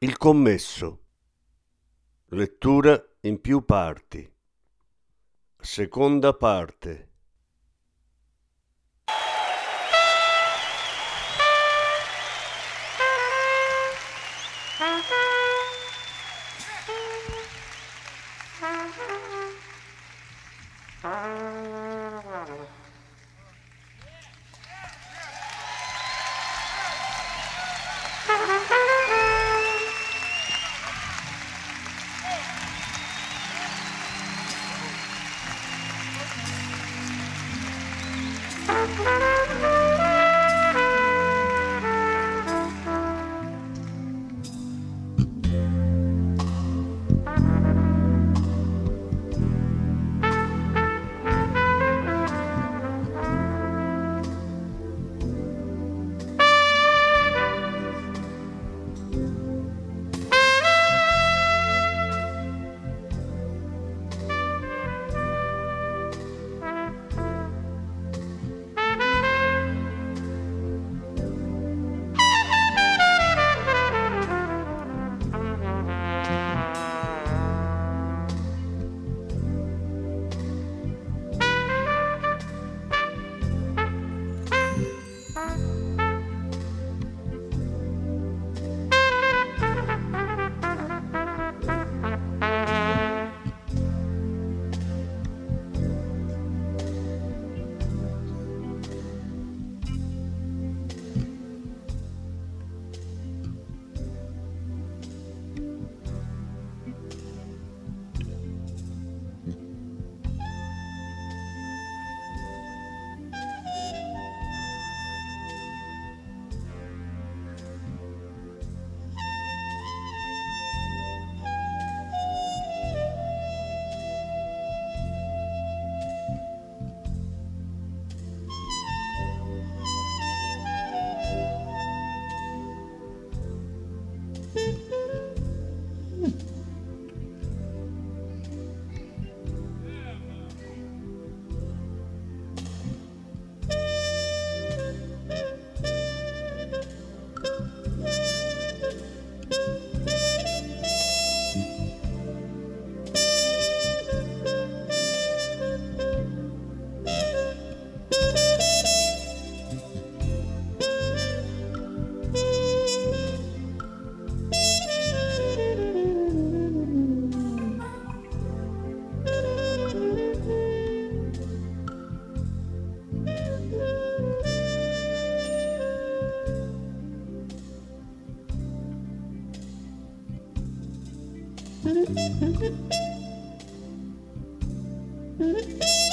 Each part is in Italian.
il commesso. Lettura in più parti. Seconda parte. Uh-huh. Mm-hmm.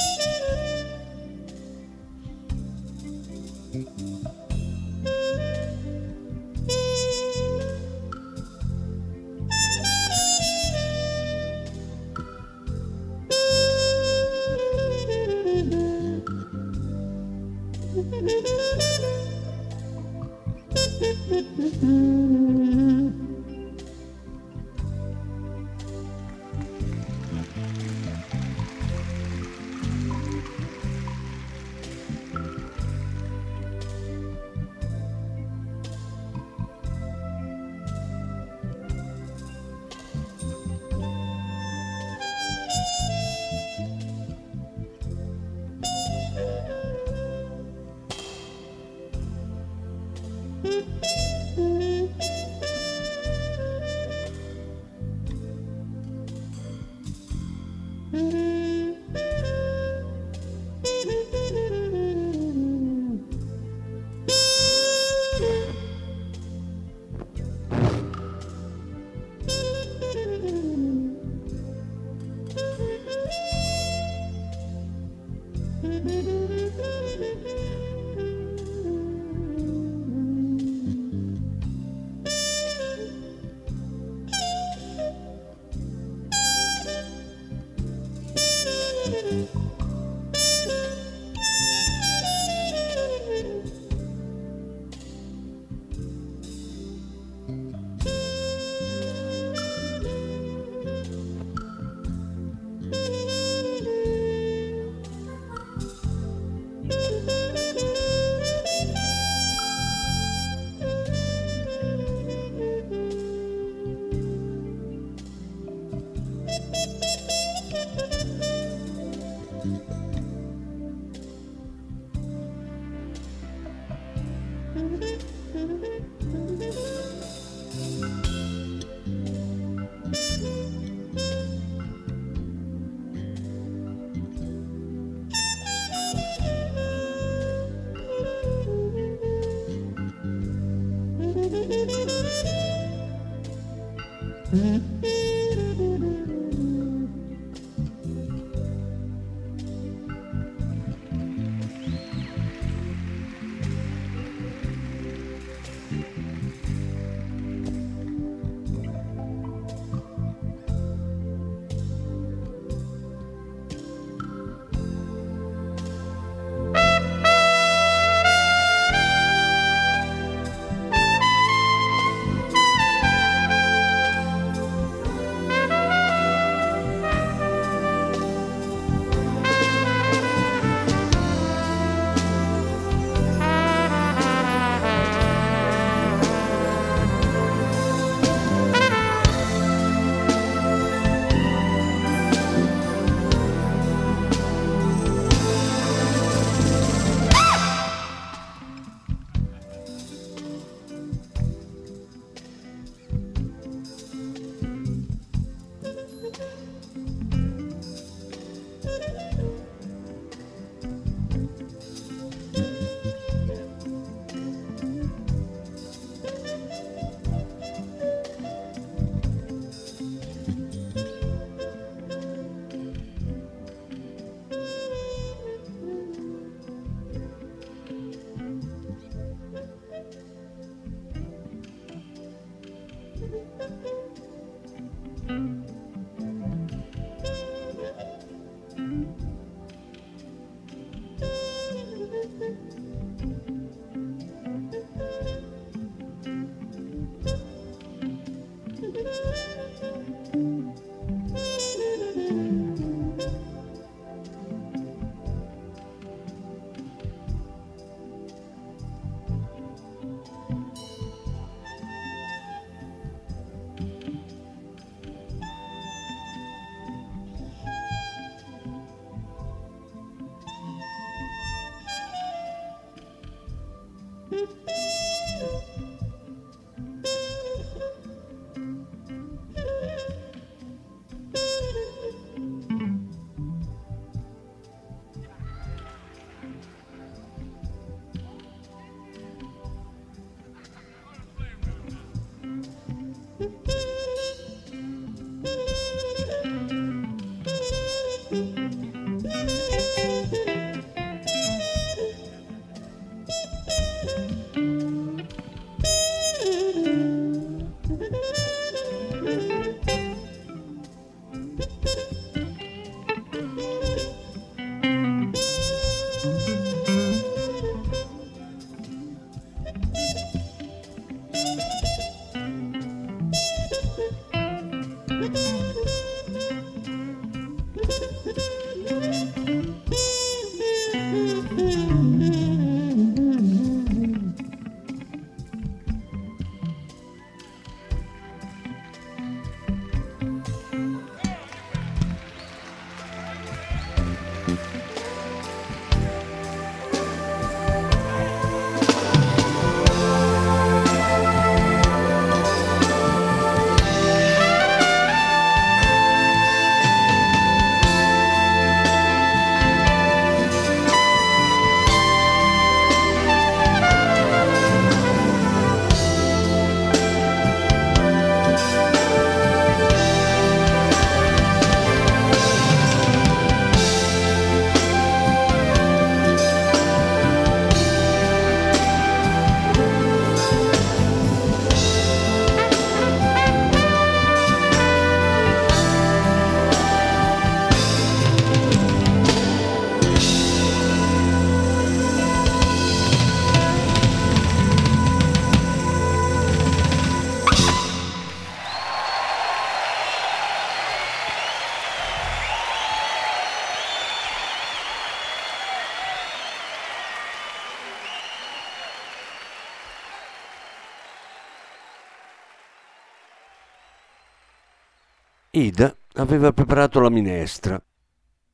Ida aveva preparato la minestra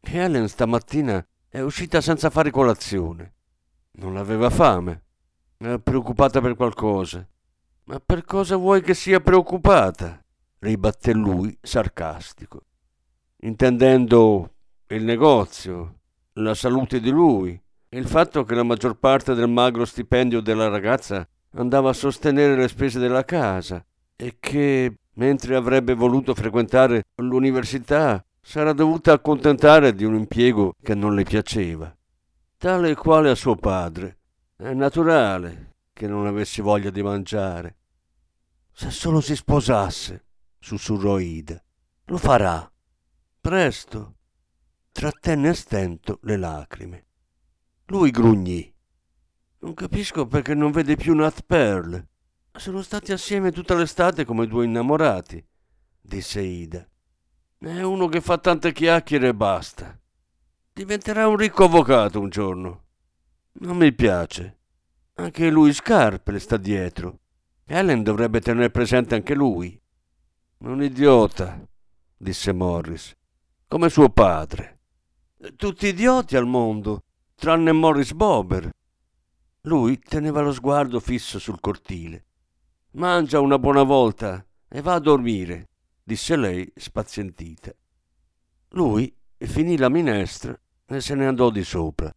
e Helen stamattina è uscita senza fare colazione. Non aveva fame. Era preoccupata per qualcosa. Ma per cosa vuoi che sia preoccupata? ribatté lui sarcastico, intendendo il negozio, la salute di lui, il fatto che la maggior parte del magro stipendio della ragazza andava a sostenere le spese della casa e che mentre avrebbe voluto frequentare l'università, s'era dovuta accontentare di un impiego che non le piaceva. Tale e quale a suo padre. È naturale che non avessi voglia di mangiare. Se solo si sposasse, sussurrò Ida. Lo farà. Presto. Trattenne a stento le lacrime. Lui grugnì. Non capisco perché non vede più Nat Pearl. Sono stati assieme tutta l'estate come due innamorati, disse Ida. È uno che fa tante chiacchiere e basta. Diventerà un ricco avvocato un giorno. Non mi piace. Anche lui Scarpe le sta dietro. Helen dovrebbe tenere presente anche lui. Un idiota, disse Morris, come suo padre. Tutti idioti al mondo, tranne Morris Bober. Lui teneva lo sguardo fisso sul cortile. Mangia una buona volta e va a dormire, disse lei spazientita. Lui finì la minestra e se ne andò di sopra.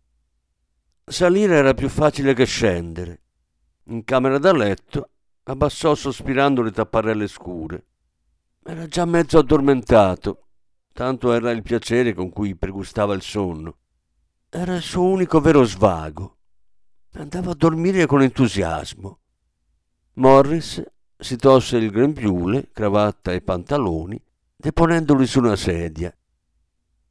Salire era più facile che scendere. In camera da letto abbassò sospirando le tapparelle scure. Era già mezzo addormentato, tanto era il piacere con cui pregustava il sonno. Era il suo unico vero svago. Andava a dormire con entusiasmo. Morris si tolse il grembiule, cravatta e pantaloni, deponendoli su una sedia.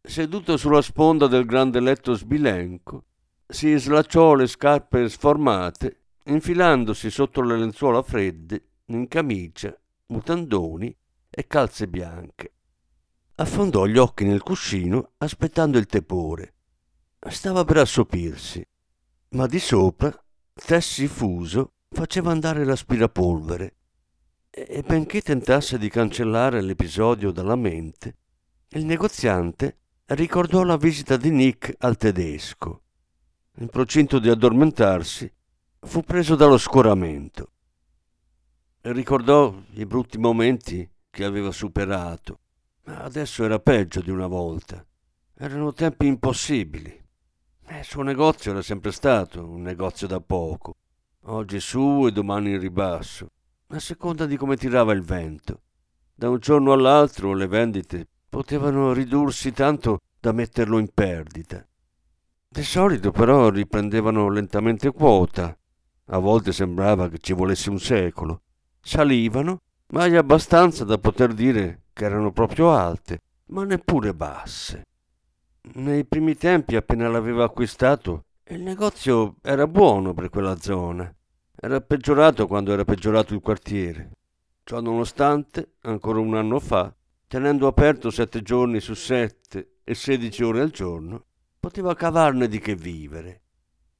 Seduto sulla sponda del grande letto sbilenco, si slacciò le scarpe sformate, infilandosi sotto le lenzuola fredde in camicia, mutandoni e calze bianche. Affondò gli occhi nel cuscino aspettando il tepore. Stava per assopirsi, ma di sopra, tessi fuso, faceva andare l'aspirapolvere e benché tentasse di cancellare l'episodio dalla mente, il negoziante ricordò la visita di Nick al tedesco. In procinto di addormentarsi, fu preso dallo scoramento. Ricordò i brutti momenti che aveva superato, ma adesso era peggio di una volta. Erano tempi impossibili. Eh, il suo negozio era sempre stato un negozio da poco oggi su e domani in ribasso, a seconda di come tirava il vento. Da un giorno all'altro le vendite potevano ridursi tanto da metterlo in perdita. Di solito però riprendevano lentamente quota. A volte sembrava che ci volesse un secolo. Salivano, mai abbastanza da poter dire che erano proprio alte, ma neppure basse. Nei primi tempi, appena l'aveva acquistato, il negozio era buono per quella zona. Era peggiorato quando era peggiorato il quartiere. Ciò nonostante, ancora un anno fa, tenendo aperto sette giorni su sette e sedici ore al giorno, poteva cavarne di che vivere.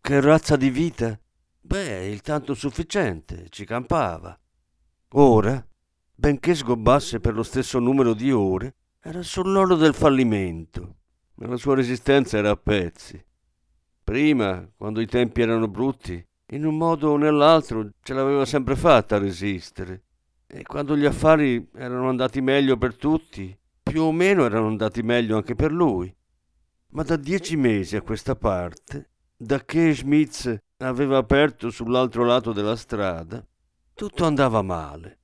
Che razza di vita? Beh, il tanto sufficiente, ci campava. Ora, benché sgobbasse per lo stesso numero di ore, era sull'oro del fallimento, la sua resistenza era a pezzi. Prima, quando i tempi erano brutti, in un modo o nell'altro ce l'aveva sempre fatta a resistere. E quando gli affari erano andati meglio per tutti, più o meno erano andati meglio anche per lui. Ma da dieci mesi a questa parte, da che Schmitz aveva aperto sull'altro lato della strada, tutto andava male.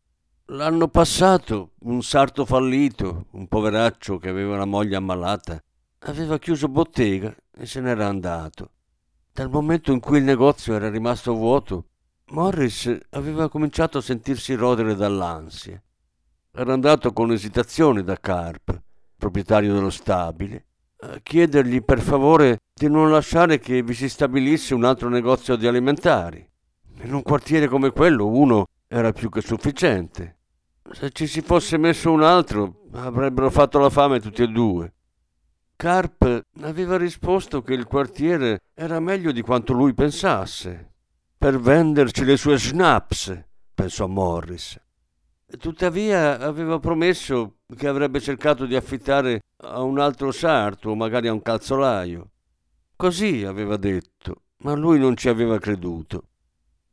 L'anno passato un sarto fallito, un poveraccio che aveva una moglie ammalata, aveva chiuso bottega e se n'era andato. Dal momento in cui il negozio era rimasto vuoto, Morris aveva cominciato a sentirsi rodere dall'ansia. Era andato con esitazione da Carp, proprietario dello stabile, a chiedergli per favore di non lasciare che vi si stabilisse un altro negozio di alimentari. In un quartiere come quello uno era più che sufficiente. Se ci si fosse messo un altro avrebbero fatto la fame tutti e due. Carp aveva risposto che il quartiere era meglio di quanto lui pensasse. Per venderci le sue schnapps, pensò Morris. Tuttavia aveva promesso che avrebbe cercato di affittare a un altro sarto o magari a un calzolaio. Così aveva detto, ma lui non ci aveva creduto.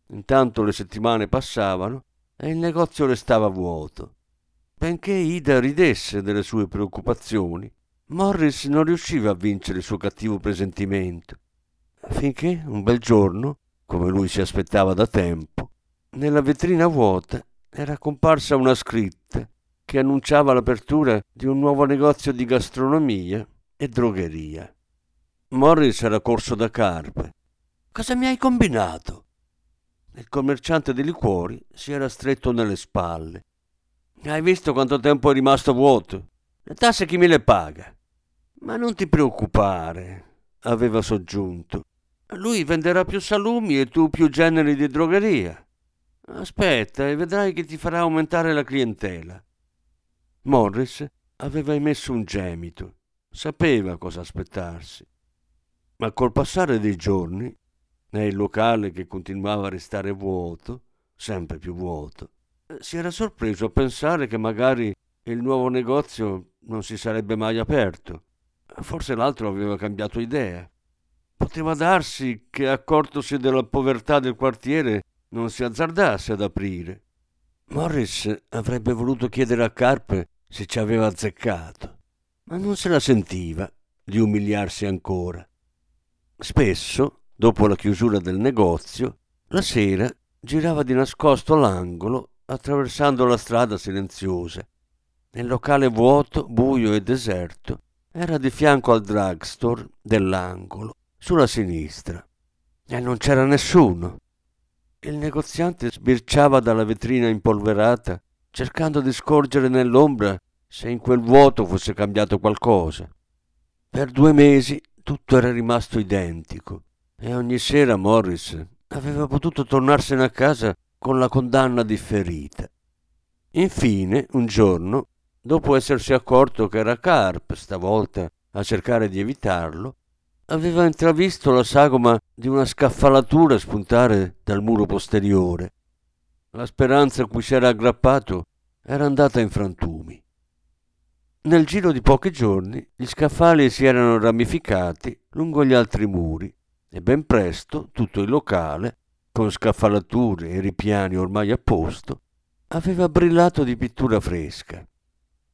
Intanto le settimane passavano e il negozio restava vuoto. Benché Ida ridesse delle sue preoccupazioni, Morris non riusciva a vincere il suo cattivo presentimento, finché un bel giorno, come lui si aspettava da tempo, nella vetrina vuota era comparsa una scritta che annunciava l'apertura di un nuovo negozio di gastronomia e drogheria. Morris era corso da Carpe. Cosa mi hai combinato? Il commerciante di liquori si era stretto nelle spalle. Hai visto quanto tempo è rimasto vuoto? Le tasse chi me le paga? Ma non ti preoccupare, aveva soggiunto. Lui venderà più salumi e tu più generi di drogheria. Aspetta e vedrai che ti farà aumentare la clientela. Morris aveva emesso un gemito. Sapeva cosa aspettarsi. Ma col passare dei giorni, nel locale che continuava a restare vuoto, sempre più vuoto, si era sorpreso a pensare che magari il nuovo negozio non si sarebbe mai aperto Forse l'altro aveva cambiato idea. Poteva darsi che, accortosi della povertà del quartiere, non si azzardasse ad aprire. Morris avrebbe voluto chiedere a Carpe se ci aveva azzeccato, ma non se la sentiva di umiliarsi ancora. Spesso, dopo la chiusura del negozio, la sera girava di nascosto l'angolo attraversando la strada silenziosa. Nel locale vuoto, buio e deserto, era di fianco al drugstore dell'angolo, sulla sinistra, e non c'era nessuno. Il negoziante sbirciava dalla vetrina impolverata, cercando di scorgere nell'ombra se in quel vuoto fosse cambiato qualcosa. Per due mesi tutto era rimasto identico e ogni sera Morris aveva potuto tornarsene a casa con la condanna differita. Infine, un giorno, dopo essersi accorto che era Carp stavolta a cercare di evitarlo, aveva intravisto la sagoma di una scaffalatura spuntare dal muro posteriore. La speranza a cui si era aggrappato era andata in frantumi. Nel giro di pochi giorni gli scaffali si erano ramificati lungo gli altri muri e ben presto tutto il locale, con scaffalature e ripiani ormai a posto, aveva brillato di pittura fresca.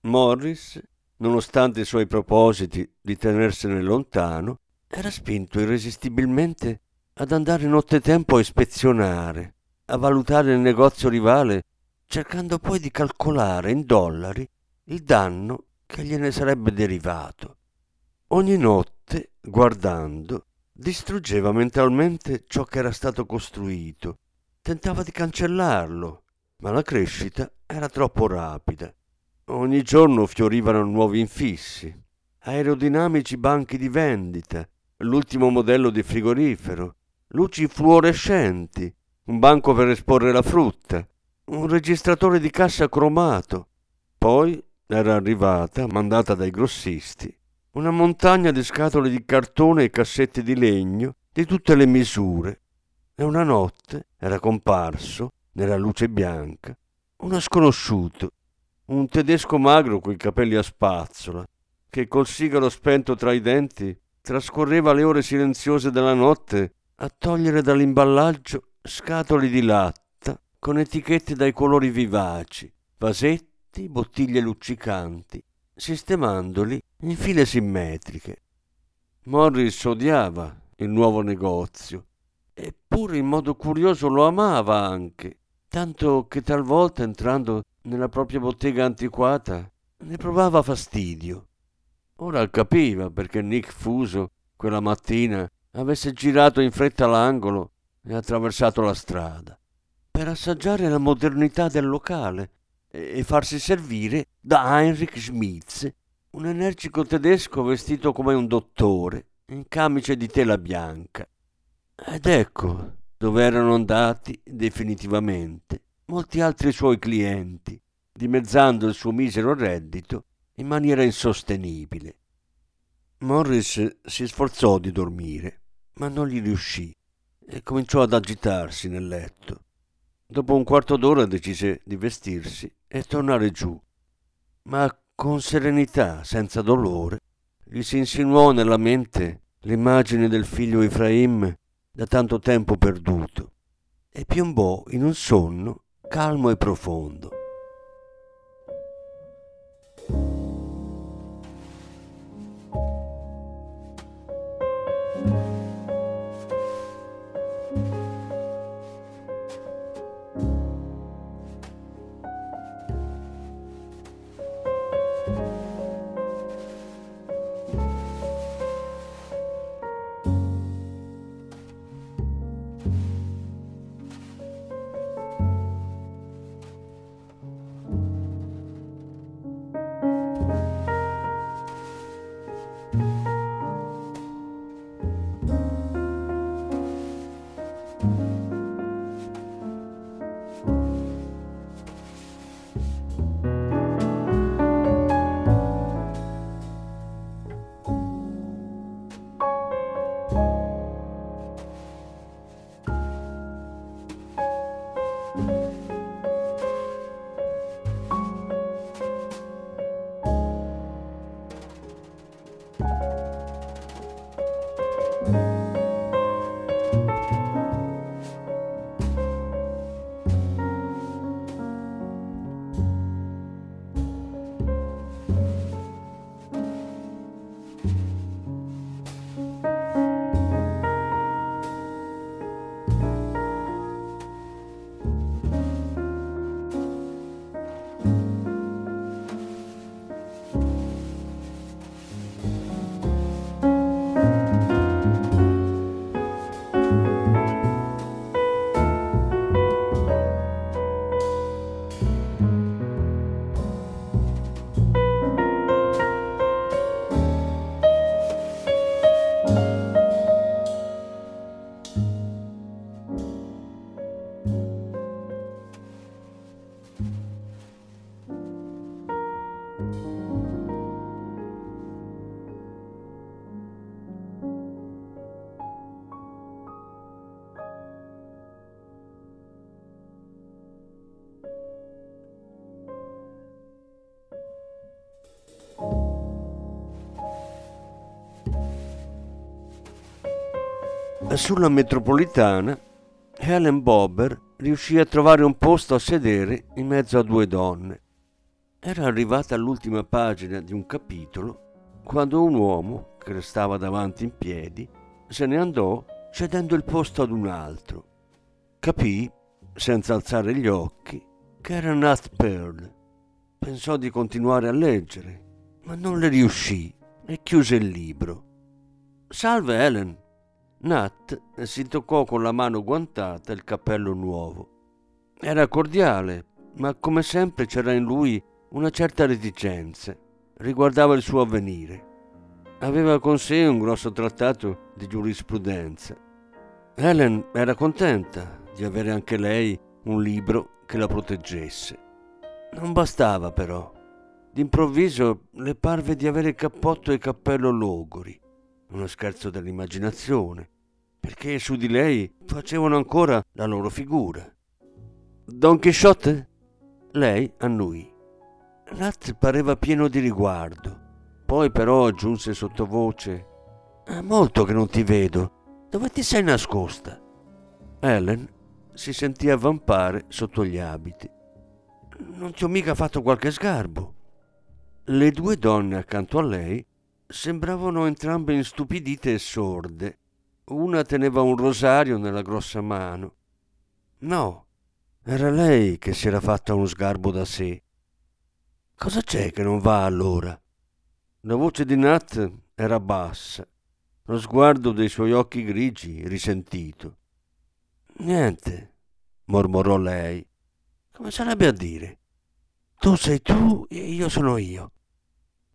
Morris, nonostante i suoi propositi di tenersene lontano, era spinto irresistibilmente ad andare nottetempo a ispezionare, a valutare il negozio rivale, cercando poi di calcolare in dollari il danno che gliene sarebbe derivato. Ogni notte, guardando, distruggeva mentalmente ciò che era stato costruito, tentava di cancellarlo, ma la crescita era troppo rapida. Ogni giorno fiorivano nuovi infissi, aerodinamici banchi di vendita, l'ultimo modello di frigorifero, luci fluorescenti, un banco per esporre la frutta, un registratore di cassa cromato. Poi era arrivata, mandata dai grossisti, una montagna di scatole di cartone e cassetti di legno di tutte le misure. E una notte era comparso, nella luce bianca, uno sconosciuto, un tedesco magro coi capelli a spazzola, che col sigaro spento tra i denti trascorreva le ore silenziose della notte a togliere dall'imballaggio scatole di latta con etichette dai colori vivaci, vasetti, bottiglie luccicanti, sistemandoli in file simmetriche. Morris odiava il nuovo negozio, eppure in modo curioso lo amava anche, tanto che talvolta entrando nella propria bottega antiquata ne provava fastidio. Ora capiva perché Nick Fuso quella mattina avesse girato in fretta l'angolo e attraversato la strada per assaggiare la modernità del locale e farsi servire da Heinrich Schmitz, un energico tedesco vestito come un dottore, in camice di tela bianca. Ed ecco dove erano andati definitivamente molti altri suoi clienti, dimezzando il suo misero reddito in maniera insostenibile. Morris si sforzò di dormire, ma non gli riuscì e cominciò ad agitarsi nel letto. Dopo un quarto d'ora decise di vestirsi e tornare giù, ma con serenità, senza dolore, gli si insinuò nella mente l'immagine del figlio Efraim da tanto tempo perduto e piombò in un sonno calmo e profondo. Sulla metropolitana, Helen Bobber riuscì a trovare un posto a sedere in mezzo a due donne. Era arrivata all'ultima pagina di un capitolo quando un uomo, che restava davanti in piedi, se ne andò cedendo il posto ad un altro. Capì, senza alzare gli occhi, che era Nat Pearl. Pensò di continuare a leggere, ma non le riuscì e chiuse il libro. Salve Helen. Nat si toccò con la mano guantata il cappello nuovo. Era cordiale, ma come sempre c'era in lui una certa reticenza. Riguardava il suo avvenire. Aveva con sé un grosso trattato di giurisprudenza. Helen era contenta di avere anche lei un libro che la proteggesse. Non bastava però. D'improvviso le parve di avere cappotto e cappello logori, uno scherzo dell'immaginazione, perché su di lei facevano ancora la loro figura. Don Chisciotte? Lei annui. Nat pareva pieno di riguardo. Poi però aggiunse sottovoce: È molto che non ti vedo. Dove ti sei nascosta? Ellen si sentì avvampare sotto gli abiti. Non ti ho mica fatto qualche sgarbo. Le due donne accanto a lei sembravano entrambe instupidite e sorde. Una teneva un rosario nella grossa mano. No, era lei che si era fatta uno sgarbo da sé. Cosa c'è che non va allora? La voce di Nat era bassa, lo sguardo dei suoi occhi grigi risentito. Niente, mormorò lei. Come sarebbe a dire? Tu sei tu e io sono io.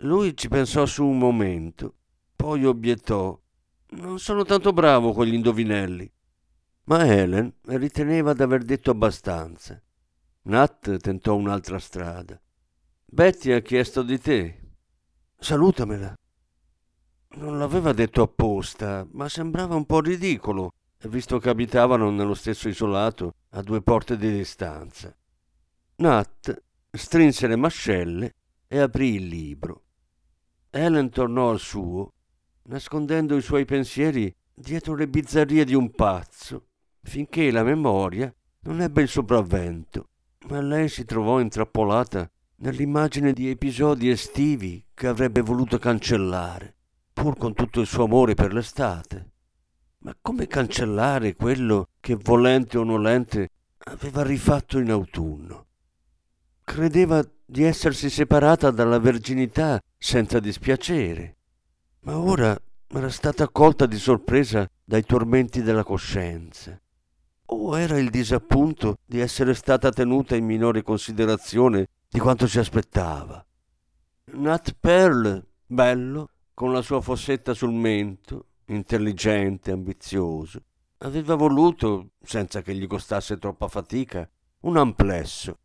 Lui ci pensò su un momento, poi obiettò. Non sono tanto bravo con gli indovinelli. Ma Helen riteneva d'aver detto abbastanza. Nat tentò un'altra strada. Betty ha chiesto di te. Salutamela. Non l'aveva detto apposta, ma sembrava un po' ridicolo visto che abitavano nello stesso isolato a due porte di distanza. Nat strinse le mascelle e aprì il libro. Helen tornò al suo, nascondendo i suoi pensieri dietro le bizzarrie di un pazzo, finché la memoria non ebbe il sopravvento, ma lei si trovò intrappolata nell'immagine di episodi estivi che avrebbe voluto cancellare, pur con tutto il suo amore per l'estate. Ma come cancellare quello che, volente o nolente, aveva rifatto in autunno? Credeva di essersi separata dalla verginità senza dispiacere, ma ora era stata colta di sorpresa dai tormenti della coscienza. O era il disappunto di essere stata tenuta in minore considerazione di quanto si aspettava? Nat Pearl, bello, con la sua fossetta sul mento, intelligente, ambizioso. Aveva voluto, senza che gli costasse troppa fatica, un amplesso.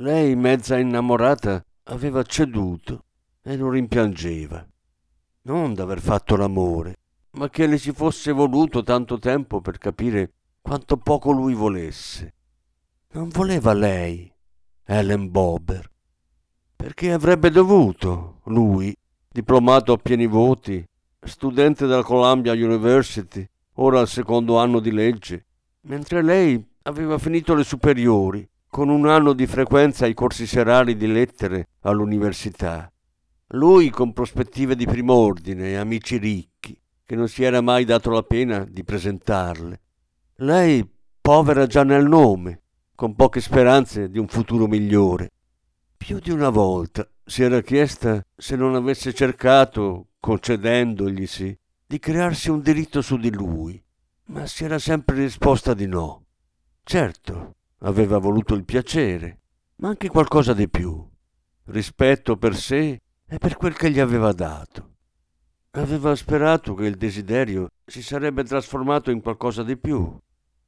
Lei, mezza innamorata, aveva ceduto e lo rimpiangeva. Non d'aver fatto l'amore, ma che le ci fosse voluto tanto tempo per capire quanto poco lui volesse. Non voleva lei, Helen Bober, perché avrebbe dovuto, lui, diplomato a pieni voti, studente della Columbia University, ora al secondo anno di legge, mentre lei aveva finito le superiori, con un anno di frequenza ai corsi serali di lettere all'università. Lui con prospettive di prim'ordine e amici ricchi, che non si era mai dato la pena di presentarle. Lei povera già nel nome, con poche speranze di un futuro migliore. Più di una volta si era chiesta se non avesse cercato concedendoglisi di crearsi un diritto su di lui, ma si era sempre risposta di no. Certo, aveva voluto il piacere, ma anche qualcosa di più, rispetto per sé e per quel che gli aveva dato. Aveva sperato che il desiderio si sarebbe trasformato in qualcosa di più.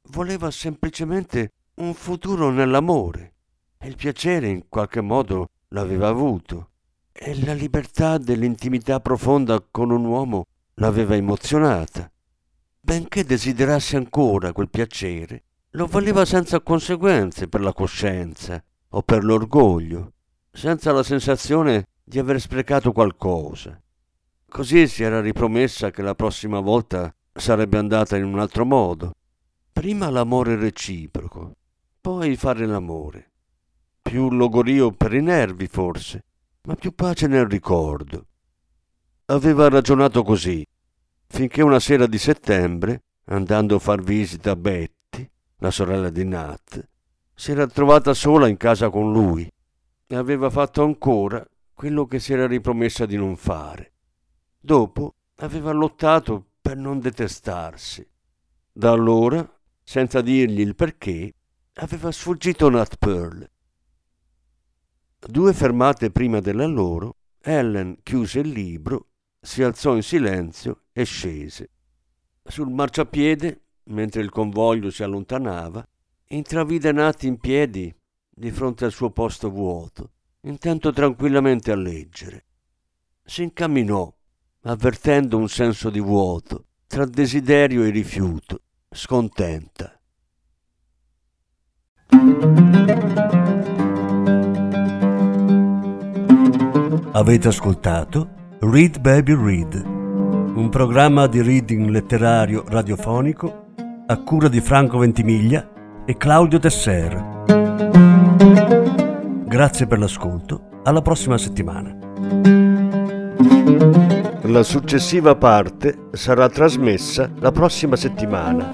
Voleva semplicemente un futuro nell'amore e il piacere in qualche modo l'aveva avuto e la libertà dell'intimità profonda con un uomo l'aveva emozionata. Benché desiderasse ancora quel piacere, lo voleva senza conseguenze per la coscienza o per l'orgoglio, senza la sensazione di aver sprecato qualcosa. Così si era ripromessa che la prossima volta sarebbe andata in un altro modo. Prima l'amore reciproco, poi fare l'amore. Più logorio per i nervi, forse, ma più pace nel ricordo. Aveva ragionato così, finché una sera di settembre, andando a far visita a Betty, la sorella di Nat, si era trovata sola in casa con lui e aveva fatto ancora quello che si era ripromessa di non fare. Dopo aveva lottato per non detestarsi. Da allora, senza dirgli il perché, aveva sfuggito Nat Pearl. Due fermate prima della loro, Ellen chiuse il libro, si alzò in silenzio e scese. Sul marciapiede, mentre il convoglio si allontanava, intravide Nat in piedi di fronte al suo posto vuoto, intento tranquillamente a leggere. Si incamminò, avvertendo un senso di vuoto, tra desiderio e rifiuto, scontenta. Avete ascoltato Read Baby Read, un programma di reading letterario radiofonico a cura di Franco Ventimiglia e Claudio Tesser. Grazie per l'ascolto, alla prossima settimana. La successiva parte sarà trasmessa la prossima settimana.